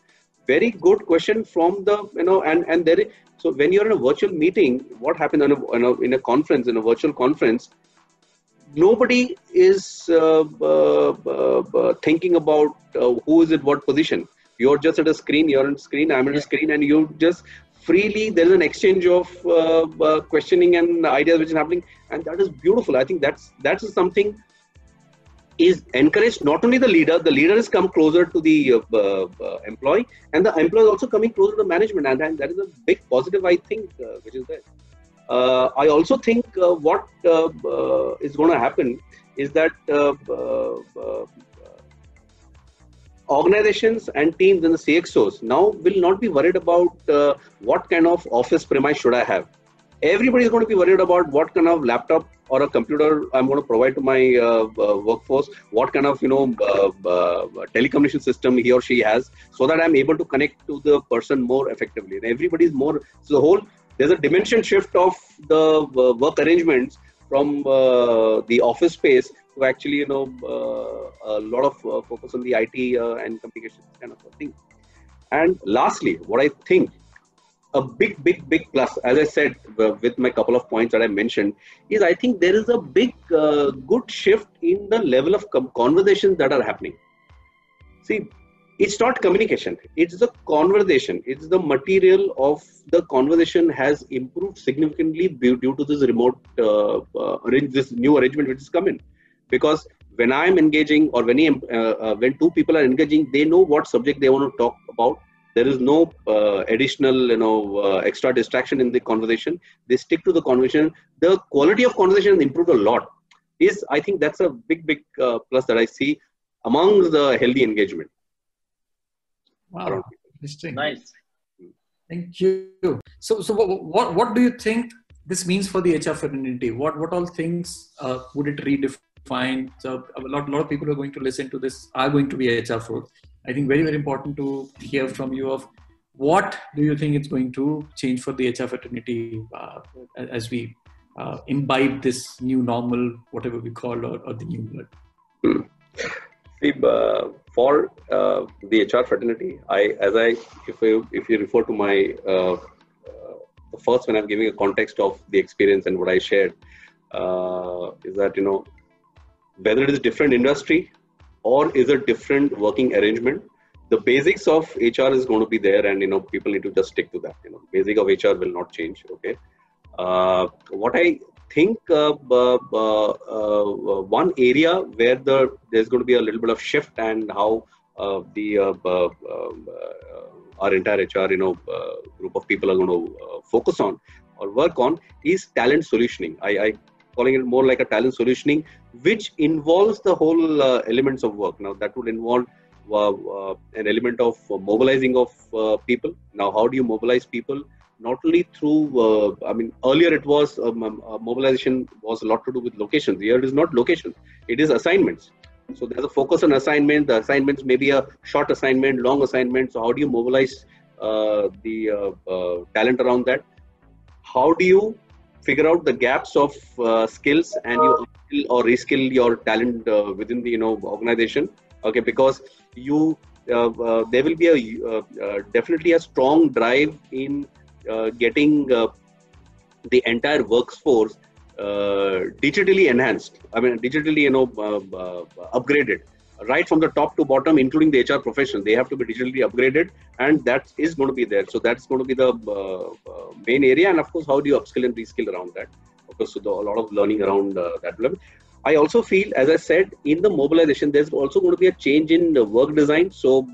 Very good question from the you know, and and there so when you're in a virtual meeting, what happens in a, in a, in a conference, in a virtual conference, nobody is uh, uh, uh, uh thinking about uh, who is at what position. You're just at a screen, you're on screen, I'm at a screen, and you just freely, there's an exchange of uh, questioning and ideas which is happening. And that is beautiful. I think that's, that's something is encouraged not only the leader the leader has come closer to the uh, uh, employee and the employee is also coming closer to the management and, and that is a big positive i think uh, which is there. Uh, i also think uh, what uh, is going to happen is that organizations and teams and the cxos now will not be worried about what kind of office premise should i have everybody is going to be worried about what kind of laptop or a computer I'm going to provide to my uh, uh, workforce, what kind of you know uh, uh, telecommunication system he or she has, so that I'm able to connect to the person more effectively. And everybody is more so the whole there's a dimension shift of the uh, work arrangements from uh, the office space to actually you know a lot of focus on the IT and communication kind of thing. And lastly, what I think a big, big, big plus, as I said with my couple of points that I mentioned, is I think there is a big, uh, good shift in the level of conversations that are happening. See, it's not communication. It's the conversation. It's the material of the conversation has improved significantly due to this remote uh, uh, this new arrangement which is coming because when i'm engaging or when uh, uh, when two people are engaging they know what subject they want to talk about there is no uh, additional you know uh, extra distraction in the conversation they stick to the conversation the quality of conversation improved a lot is i think that's a big big plus that i see among the healthy engagement Wow, interesting. Nice. Thank you. So, so what what do you think this means for the HR fraternity? What what all things uh, would it redefine? So, a lot lot of people are going to listen to this are going to be HR folks. I think very very important to hear from you of what do you think it's going to change for the HR fraternity uh, as we uh, imbibe this new normal, whatever we call, or, or the new word. Hmm. See, uh, for uh, the HR fraternity, I, as I, if you if you refer to my uh, uh, first when I'm giving a context of the experience and what I shared, is that you know whether it is different industry or is a different working arrangement, the basics of HR is going to be there, and you know people need to just stick to that. You know, basic of HR will not change. Okay. Uh, what I think uh, uh, uh, one area where the there's going to be a little bit of shift and how the our entire HR you know group of people are going to focus on or work on is talent solutioning. I, I calling it more like a talent solutioning, which involves the whole uh, elements of work. Now that would involve uh, uh, an element of mobilizing of people. Now, how do you mobilize people? not only through uh, i mean earlier it was um, um, uh, mobilization was a lot to do with locations here it is not location it is assignments so there's a focus on assignment the assignments may be a short assignment long assignment so how do you mobilize uh, the uh, uh, talent around that how do you figure out the gaps of uh, skills and you upskill or reskill your talent within the you know organization okay because you there will be a definitely a strong drive in uh, getting uh, the entire workforce uh, digitally enhanced. I mean, digitally, you know, upgraded right from the top to bottom, including the HR profession. They have to be digitally upgraded, and that is going to be there. So that's going to be the uh, uh, main area. And of course, how do you upskill and reskill around that? Of course, so the, a lot of learning around uh, that level. I also feel, as I said, in the mobilization, there's also going to be a change in the work design. So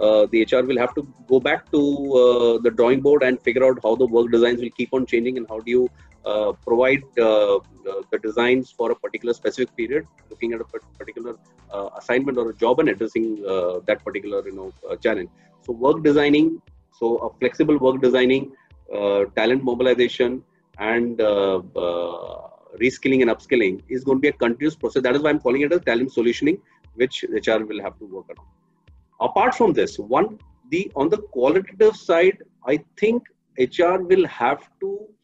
uh, the HR will have to go back to uh, the drawing board and figure out how the work designs will keep on changing and how do you uh, provide uh, the designs for a particular specific period, looking at a particular uh, assignment or a job and addressing uh, that particular you know challenge. So work designing, so a flexible work designing, talent mobilization, and reskilling and upskilling is going to be a continuous process. That is why I'm calling it a talent solutioning, which HR will have to work on apart from this one the on the qualitative side i think hr will have to uh, uh, uh,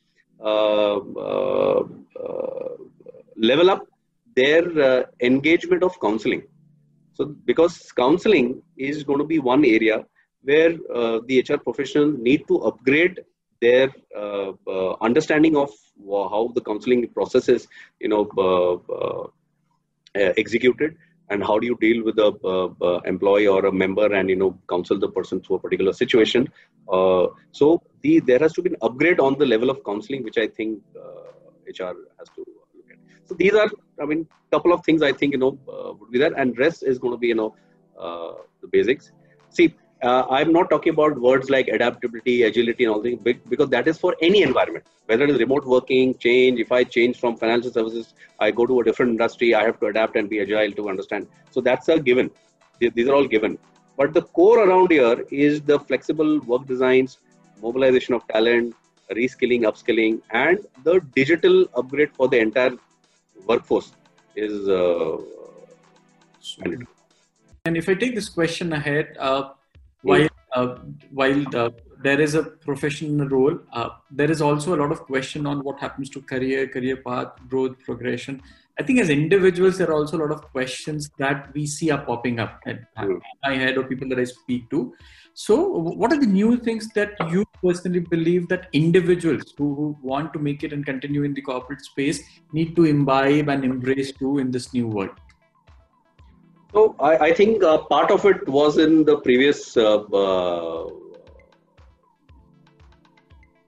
level up their uh, engagement of counseling. So because counseling is going to be one area where uh, the hr professionals need to upgrade their uh, understanding of how the counseling process is you know executed and how do you deal with a uh, uh, employee or a member and you know counsel the person through a particular situation. Uh, so the there has to be an upgrade on the level of counseling which i think hr uh, has to look at so these are i mean couple of things i think you know uh, would be there and rest is going to be you know uh, the basics see uh, I'm not talking about words like adaptability, agility, and all things, because that is for any environment, whether it is remote working, change. If I change from financial services, I go to a different industry, I have to adapt and be agile to understand. So that's a given. These are all given. But the core around here is the flexible work designs, mobilization of talent, reskilling, upskilling, and the digital upgrade for the entire workforce is. Uh, and if I take this question ahead, uh, while uh, while the, there is a professional role uh, there is also a lot of question on what happens to career career path growth progression i think as individuals there are also a lot of questions that we see are popping up at mm. my head or people that i speak to so what are the new things that you personally believe that individuals who, who want to make it and continue in the corporate space need to imbibe and embrace too in this new world So I, I think uh, part of it was in the previous uh, uh,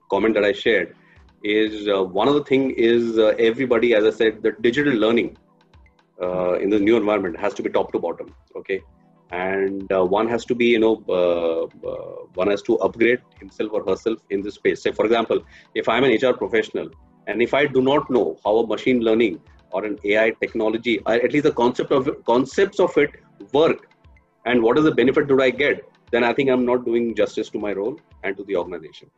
comment that I shared. Is uh, one of the thing is uh, everybody, as I said, the digital learning uh, in the new environment has to be top to bottom. Okay, and one has to be you know one has to upgrade himself or herself in this space. Say for example, if I'm an HR professional and if I do not know how a machine learning or an AI technology, or at least the concept of concepts of it work, and what is the benefit do I get, then I think I'm not doing justice to my role and to the organization.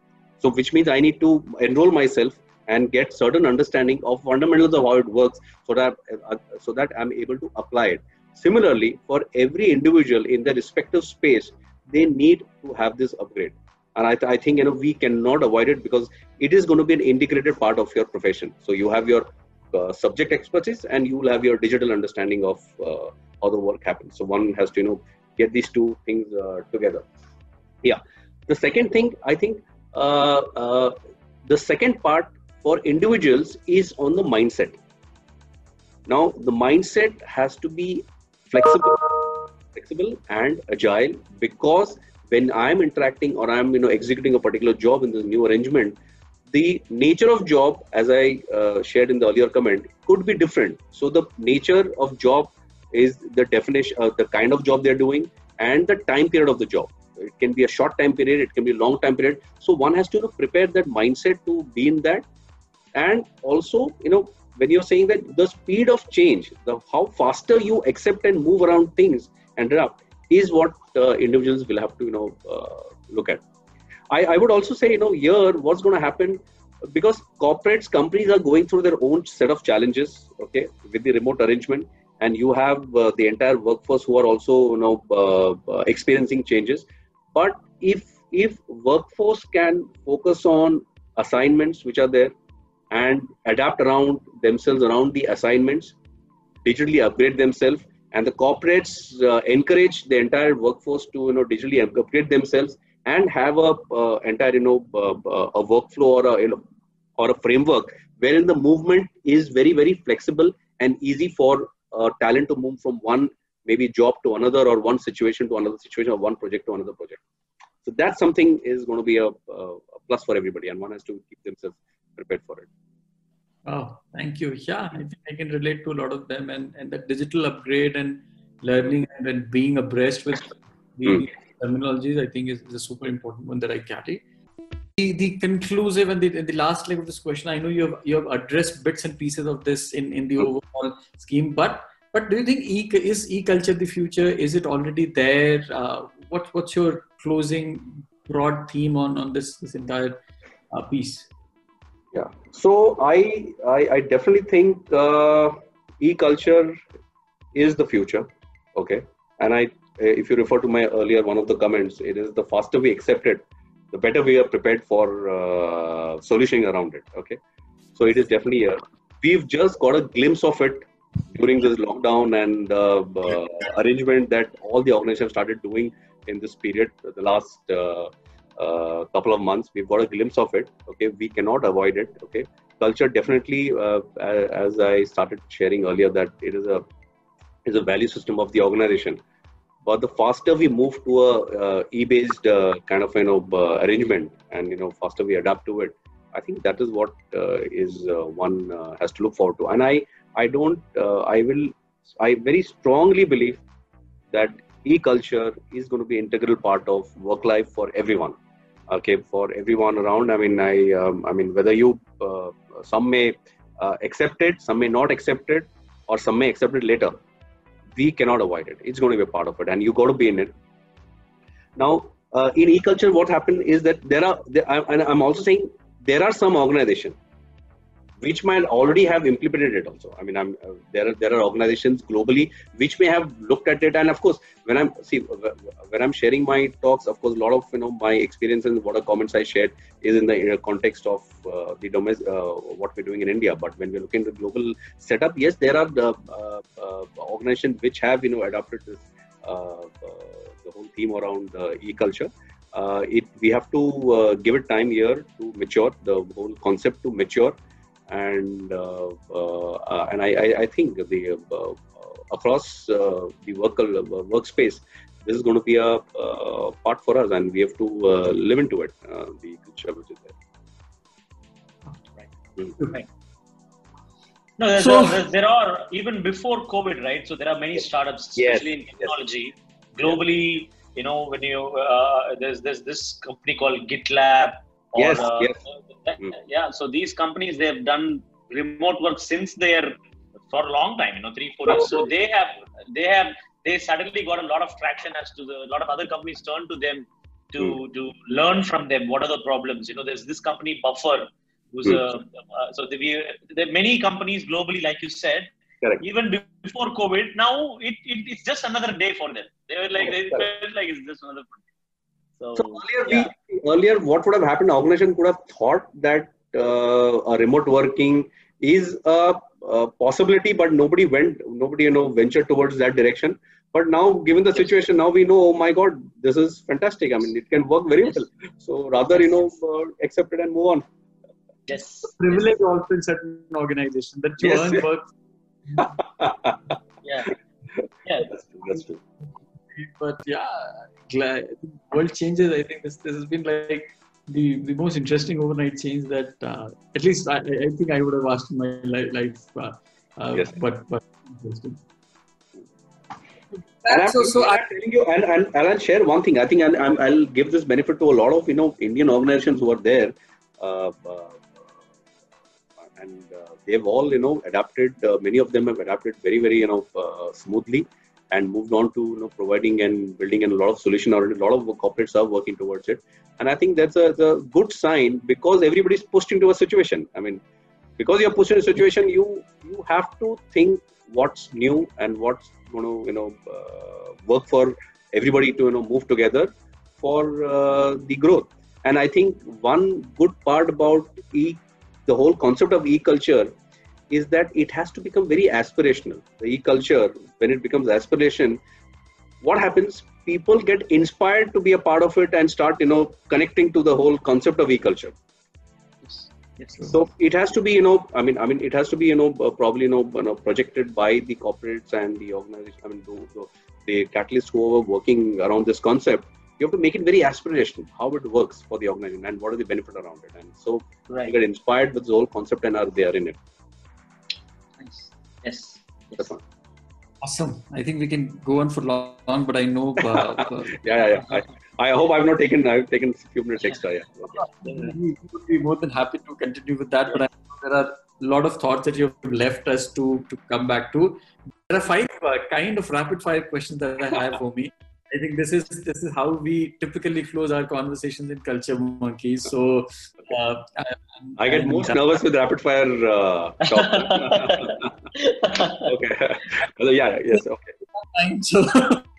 So, which means I need to enroll myself and get certain understanding of fundamentals of how it works, so that uh, so that I'm able to apply it. Similarly, for every individual in their respective space, they need to have this upgrade. And I, th- I, think you know we cannot avoid it because it is going to be an integrated part of your profession. So you have your uh, subject expertise and you will have your digital understanding of uh, how the work happens. So one has to you know get these two things uh, together. Yeah. The second thing i think the second part for individuals is on the mindset now the mindset has to be flexible flexible and agile because when i'm interacting or i'm you know executing a particular job in this new arrangement the nature of job, as I uh, shared in the earlier comment, could be different. So the nature of job is the definition, uh, the kind of job they're doing, and the time period of the job. It can be a short time period, it can be a long time period. So one has to you know, prepare that mindset to be in that, and also you know when you're saying that the speed of change, the how faster you accept and move around things and adapt is what uh, individuals will have to you know uh, look at. I, I would also say, you know, here what's going to happen because corporates, companies are going through their own set of challenges, okay, with the remote arrangement, and you have uh, the entire workforce who are also, you know, uh, uh, experiencing changes. But if if workforce can focus on assignments which are there and adapt around themselves around the assignments, digitally upgrade themselves, and the corporates uh, encourage the entire workforce to you know digitally upgrade themselves and have a uh, entire you know uh, a workflow or a you know or a framework wherein the movement is very very flexible and easy for uh, talent to move from one maybe job to another or one situation to another situation or one project to another project. So that something is going to be a, a plus for everybody and one has to keep themselves prepared for it. Oh thank you. Yeah i think i can relate to a lot of them and and the digital upgrade and learning and being abreast with the mm terminologies, I think is, is, a super important one that I carry. The, the conclusive and the, the last leg of this question, I know you have you have addressed bits and pieces of this in, in the overall scheme, but but do you think e is e culture the future? Is it already there? Uh, what what's your closing broad theme on on this this entire uh, piece? Yeah, so I I, I definitely think uh, e culture is the future. Okay, and I if you refer to my earlier one of the comments, it is the faster we accept it, the better we are prepared for uh, solutioning around it. Okay, so it is definitely here. We've just got a glimpse of it during this lockdown and uh, uh, arrangement that all the organizations started doing in this period, the last uh, uh, couple of months. We've got a glimpse of it. Okay, we cannot avoid it. Okay, culture definitely, as I started sharing earlier, that it is a is a value system of the organization but the faster we move to a uh, e-based uh, kind of you know uh, arrangement and you know faster we adapt to it i think that is what uh, is uh, one uh, has to look forward to and i i don't i will i very strongly believe that e-culture is going to be integral part of work life for everyone okay for everyone around i mean i um, i mean whether you some may accept it some may not accept it or some may accept it later we cannot avoid it. It's going to be a part of it, and you got to be in it. Now, uh, in e-culture, what happened is that there are, there, I, and I'm also saying there are some organizations which might already have implemented it also. I mean, I'm, uh, there are there are organizations globally which may have looked at it, and of course, when I'm see when I'm sharing my talks, of course, a lot of you know my experience and what are comments I shared is in the context of uh, the domestic uh, what we're doing in India. But when we're looking at the global setup, yes, there are the uh, uh, organizations which have you know adopted this uh, the whole theme around e-culture. It we have to give it time here to mature the whole concept to mature and uh, uh, and I, I, I think the uh, across the work workspace this is going to be a part for us and we have to live into it the culture which is there right. Mm. right. No, there's so, a, there are even before COVID, right? So there are many startups, especially yes, in technology, yes. globally. You know, when you uh, there's there's this company called GitLab. Or, yes, uh, yes. Mm. Yeah. So these companies they have done remote work since they're for a long time. You know, three four years. So they have they have they suddenly got a lot of traction as to the a lot of other companies turn to them to mm. to learn from them. What are the problems? You know, there's this company Buffer, who's mm. a uh, so the, there are many companies globally, like you said. Correct. Even before COVID, now it, it, it's just another day for them. They were like they felt like it's just another. Day. So, so earlier, yeah. we, earlier, what would have happened? Organization could have thought that uh, a remote working is a, a, possibility, but nobody went, nobody you know ventured towards that direction. But now, given the situation, now we know, oh my God, this is fantastic. I mean, it can work very yes. well. So rather, you know, uh, accept it and move on. Yes. The privilege yes. also in certain organization that you yes. earn work. yeah. Yeah. That's true. That's true. But yeah, glad world changes. I think this this has been like the the most interesting overnight change that uh, at least I, I think I would have asked in my life. Uh, uh, yes. But but interesting. And I'm, so, so I'm telling you, and, and, and I'll share one thing. I think I'll, I'll give this benefit to a lot of you know Indian organizations who are there, uh, uh, and uh, they've all you know adapted. many of them have adapted very very you know smoothly and moved on to you know, providing and building and a lot of solution already. A lot of corporates are working towards it, and I think that's a, a good sign because everybody's pushed into a situation. I mean, because you're pushed in a situation, you you have to think what's new and what's going to you know uh, work for everybody to you know move together for uh, the growth. And I think one good part about e, the whole concept of e-culture is that it has to become very aspirational. The e-culture, when it becomes aspiration, what happens? People get inspired to be a part of it and start, you know, connecting to the whole concept of e-culture. Yes. Yes, so it has to be, you know, I mean, I mean, it has to be, you know, uh, probably, you know, you know, projected by the corporates and the organization. I mean, the, the, the catalysts who are working around this concept you have to make it very aspirational how it works for the organization and what are the benefit around it and so right. you get inspired with the whole concept and are there in it Yes. yes. Awesome. I think we can go on for long, but I know. Uh, uh, yeah, yeah, yeah. I, I hope I've not taken. I've taken a few minutes extra. Yeah. Okay. We would be more than happy to continue with that, but I there are a lot of thoughts that you have left us to to come back to. There are five uh, kind of rapid fire questions that I have for me. I think this is this is how we typically close our conversations in Culture Monkeys. So uh, I get most nervous with rapid fire uh, okay. yeah. Yes. Okay. So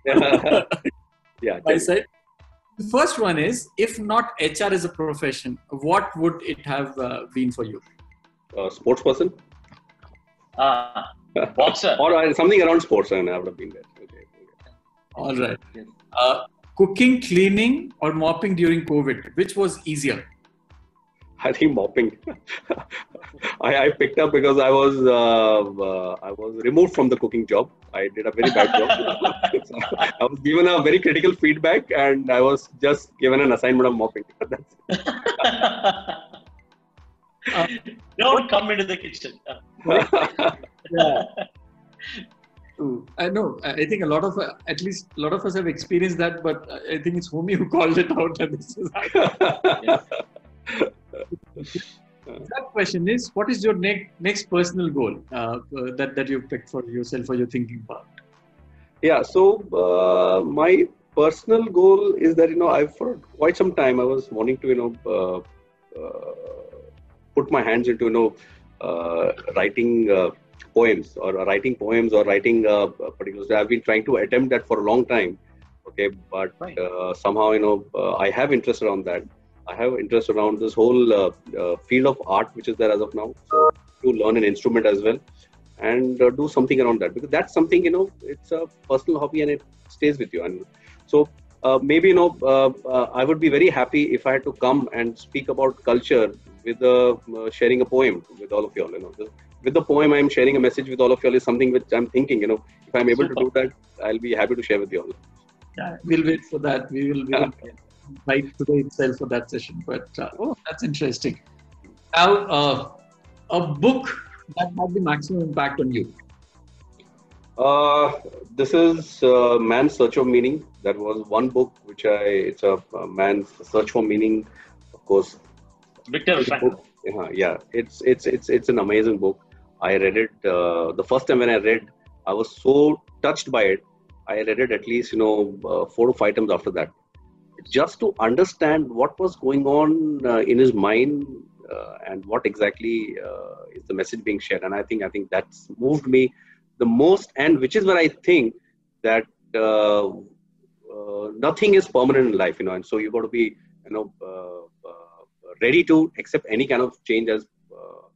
yeah. My side. The first one is, if not HR as a profession, what would it have uh, been for you? Uh, sports person. Uh, boxer. or uh, something around sports, and I would have been there. Okay. All right. Uh, cooking, cleaning, or mopping during COVID, which was easier? I think mopping. I, I, picked up because I was uh, uh, I was removed from the cooking job. I did a very bad job. so I was given a very critical feedback, and I was just given an assignment of mopping. uh, don't come into the kitchen. yeah. I know. I think a lot of, uh, at least a lot of us have experienced that, but I think it's Homi who called it out. And this is that question is, what is your next next personal goal uh, that that you've picked for yourself for your thinking part? Yeah. So uh, my personal goal is that you know I've for quite some time I was wanting to you know uh, uh, put my hands into you know uh, writing poems or writing poems or writing uh, particular. I've been trying to attempt that for a long time. Okay, but uh, somehow you know uh, I have interest around that. I have interest around this whole uh, uh, field of art which is there as of now. So to learn an instrument as well and uh, do something around that because that's something you know it's a personal hobby and it stays with you. And so maybe you know I would be very happy if I had to come and speak about culture with uh, sharing a poem with all of y'all. You know, the, with the poem, I'm sharing a message with all of y'all is something which I'm thinking. You know, if I'm able Super. to do that, I'll be happy to share with you all. Yeah, we'll wait for that. We will, we will write today itself for that session. But uh, oh, that's interesting. Now, uh, a book that had the maximum impact on you. Uh, this is uh, Man's Search for Meaning. That was one book which I, it's a, a man's search for meaning. Of course, Viktor Frankl. Yeah, yeah, it's it's it's it's an amazing book. I read it uh, the first time when I read, I was so touched by it. I read it at least you know uh, four to five times after that, just to understand what was going on uh, in his mind uh, and what exactly uh, is the message being shared. And I think I think that's moved me the most, and which is where I think that uh, nothing is permanent in life, you know, and so you've got to be you know ready to accept any kind of change as uh,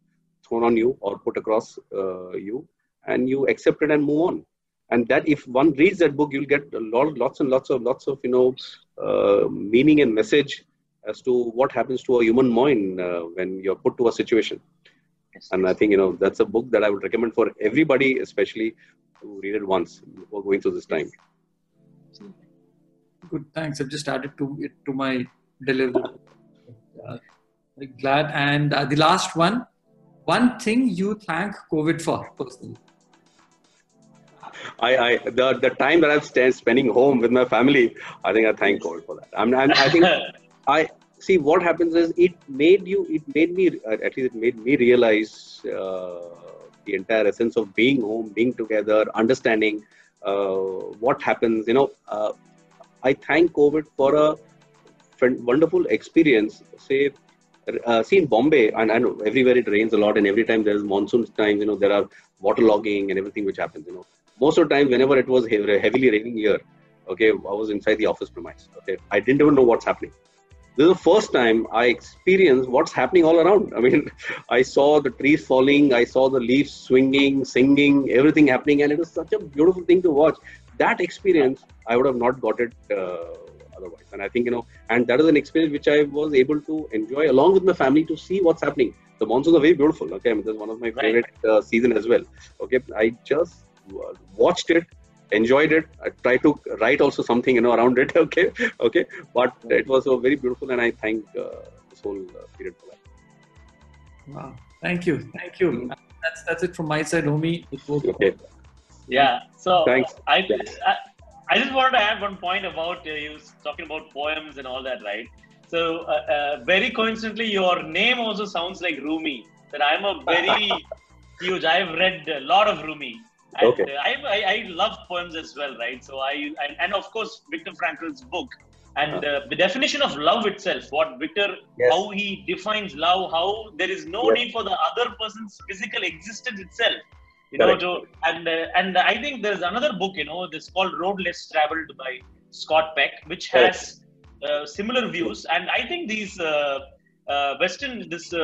thrown on you or put across uh, you and you accept it and move on and that if one reads that book you'll get a lot lots and lots of lots of you know uh, meaning and message as to what happens to a human mind uh, when you're put to a situation. And i think you know that's a book that i would recommend for everybody especially to read it once before going through this time. Good thanks. I've just added to it to my delivery. Uh, glad. And uh, the last one, one thing you thank COVID for personally. I, I the, the time that I'm st- spending home with my family, I think I thank God for that. I'm, I'm i think I see what happens is it made you, it made me, uh, at least it made me realize uh, the entire essence of being home, being together, understanding uh, what happens. You know, uh, I thank COVID for a wonderful experience. Say, uh, see in Bombay, and I know everywhere it rains a lot, and every time there's monsoon time, you know, there are waterlogging and everything which happens. You know, most of the time, whenever it was heavily raining here, okay, I was inside the office premise. Okay, I didn't even know what's happening. This is the first time I experienced what's happening all around. I mean, I saw the trees falling, I saw the leaves swinging, singing, everything happening, and it was such a beautiful thing to watch. That experience, I would have not got it. Uh, otherwise. And I think, you know, and that is an experience which I was able to enjoy along with my family to see what's happening. The monsoons are very beautiful. Okay. I mean, that's one of my favorite uh, season as well. Okay. I just watched it, enjoyed it. I tried to write also something, you know, around it. Okay. Okay. But it was so very beautiful. And I thank uh, this whole uh, period for that. Wow. Thank you. Thank you. Mm-hmm. That's, that's it from my side, Homi. okay. Yeah. So Thanks. I, I I just wanted to add one point about uh, you talking about poems and all that, right? So, uh, uh, very coincidentally, your name also sounds like Rumi. That I'm a very huge. I've read a lot of Rumi. And, okay. I, I, I, love poems as well, right? So I, I and of course Viktor Frankl's book and uh, the definition of love itself. What Viktor, yes. how he defines love, how there is no yes. need for the other person's physical existence itself you Correct. know to, and uh, and i think there's another book you know this called road less traveled by scott peck which has uh, similar views and i think these uh, uh western this uh,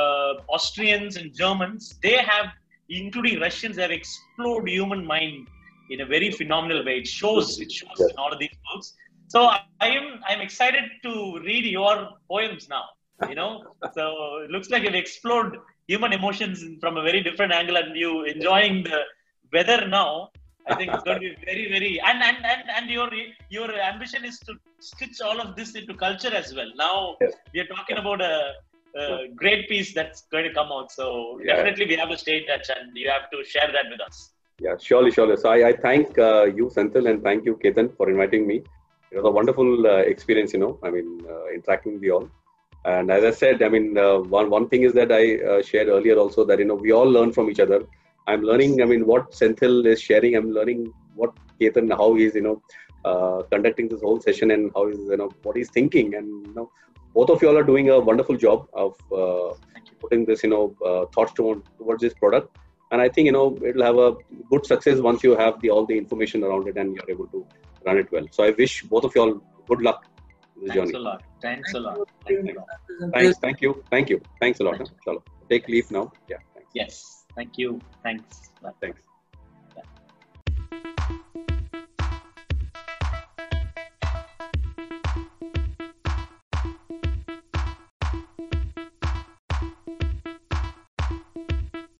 uh, austrians and germans they have including russians have explored human mind in a very phenomenal way. It shows it shows in all of these books. So i am i'm excited to read your poems now you know? So it looks like you've explored human emotions from a very different angle and you enjoying the weather now. I think it's going to be very very and and and, and your your ambition is to stitch all of this into culture as well. Now yes. we are talking about a, a, great piece that's going to come out so yeah. definitely we have to stay in touch and you have to share that with us yeah surely surely so i, I thank uh, you senthil and thank you ketan for inviting me it was a wonderful uh, experience you know i mean uh, interacting with you all and as I said, I mean, uh, one one thing is that I uh, shared earlier also that you know we all learn from each other. I'm learning. I mean, what Senthil is sharing. I'm learning what Ketan how he's you know uh, conducting this whole session and how he's you know what he's thinking. And you know, both of you all are doing a wonderful job of uh, putting this you know uh, thoughts towards, towards this product. And I think you know it'll have a good success once you have the all the information around it and you're able to run it well. So I wish both of you all good luck Thanks journey. a lot. Thanks a lot. Thanks, thank you. Thank you. Thanks a lot. Huh? Take leave now. Yeah. Thanks. Yes. Thank you. Thanks. Bye. Thanks.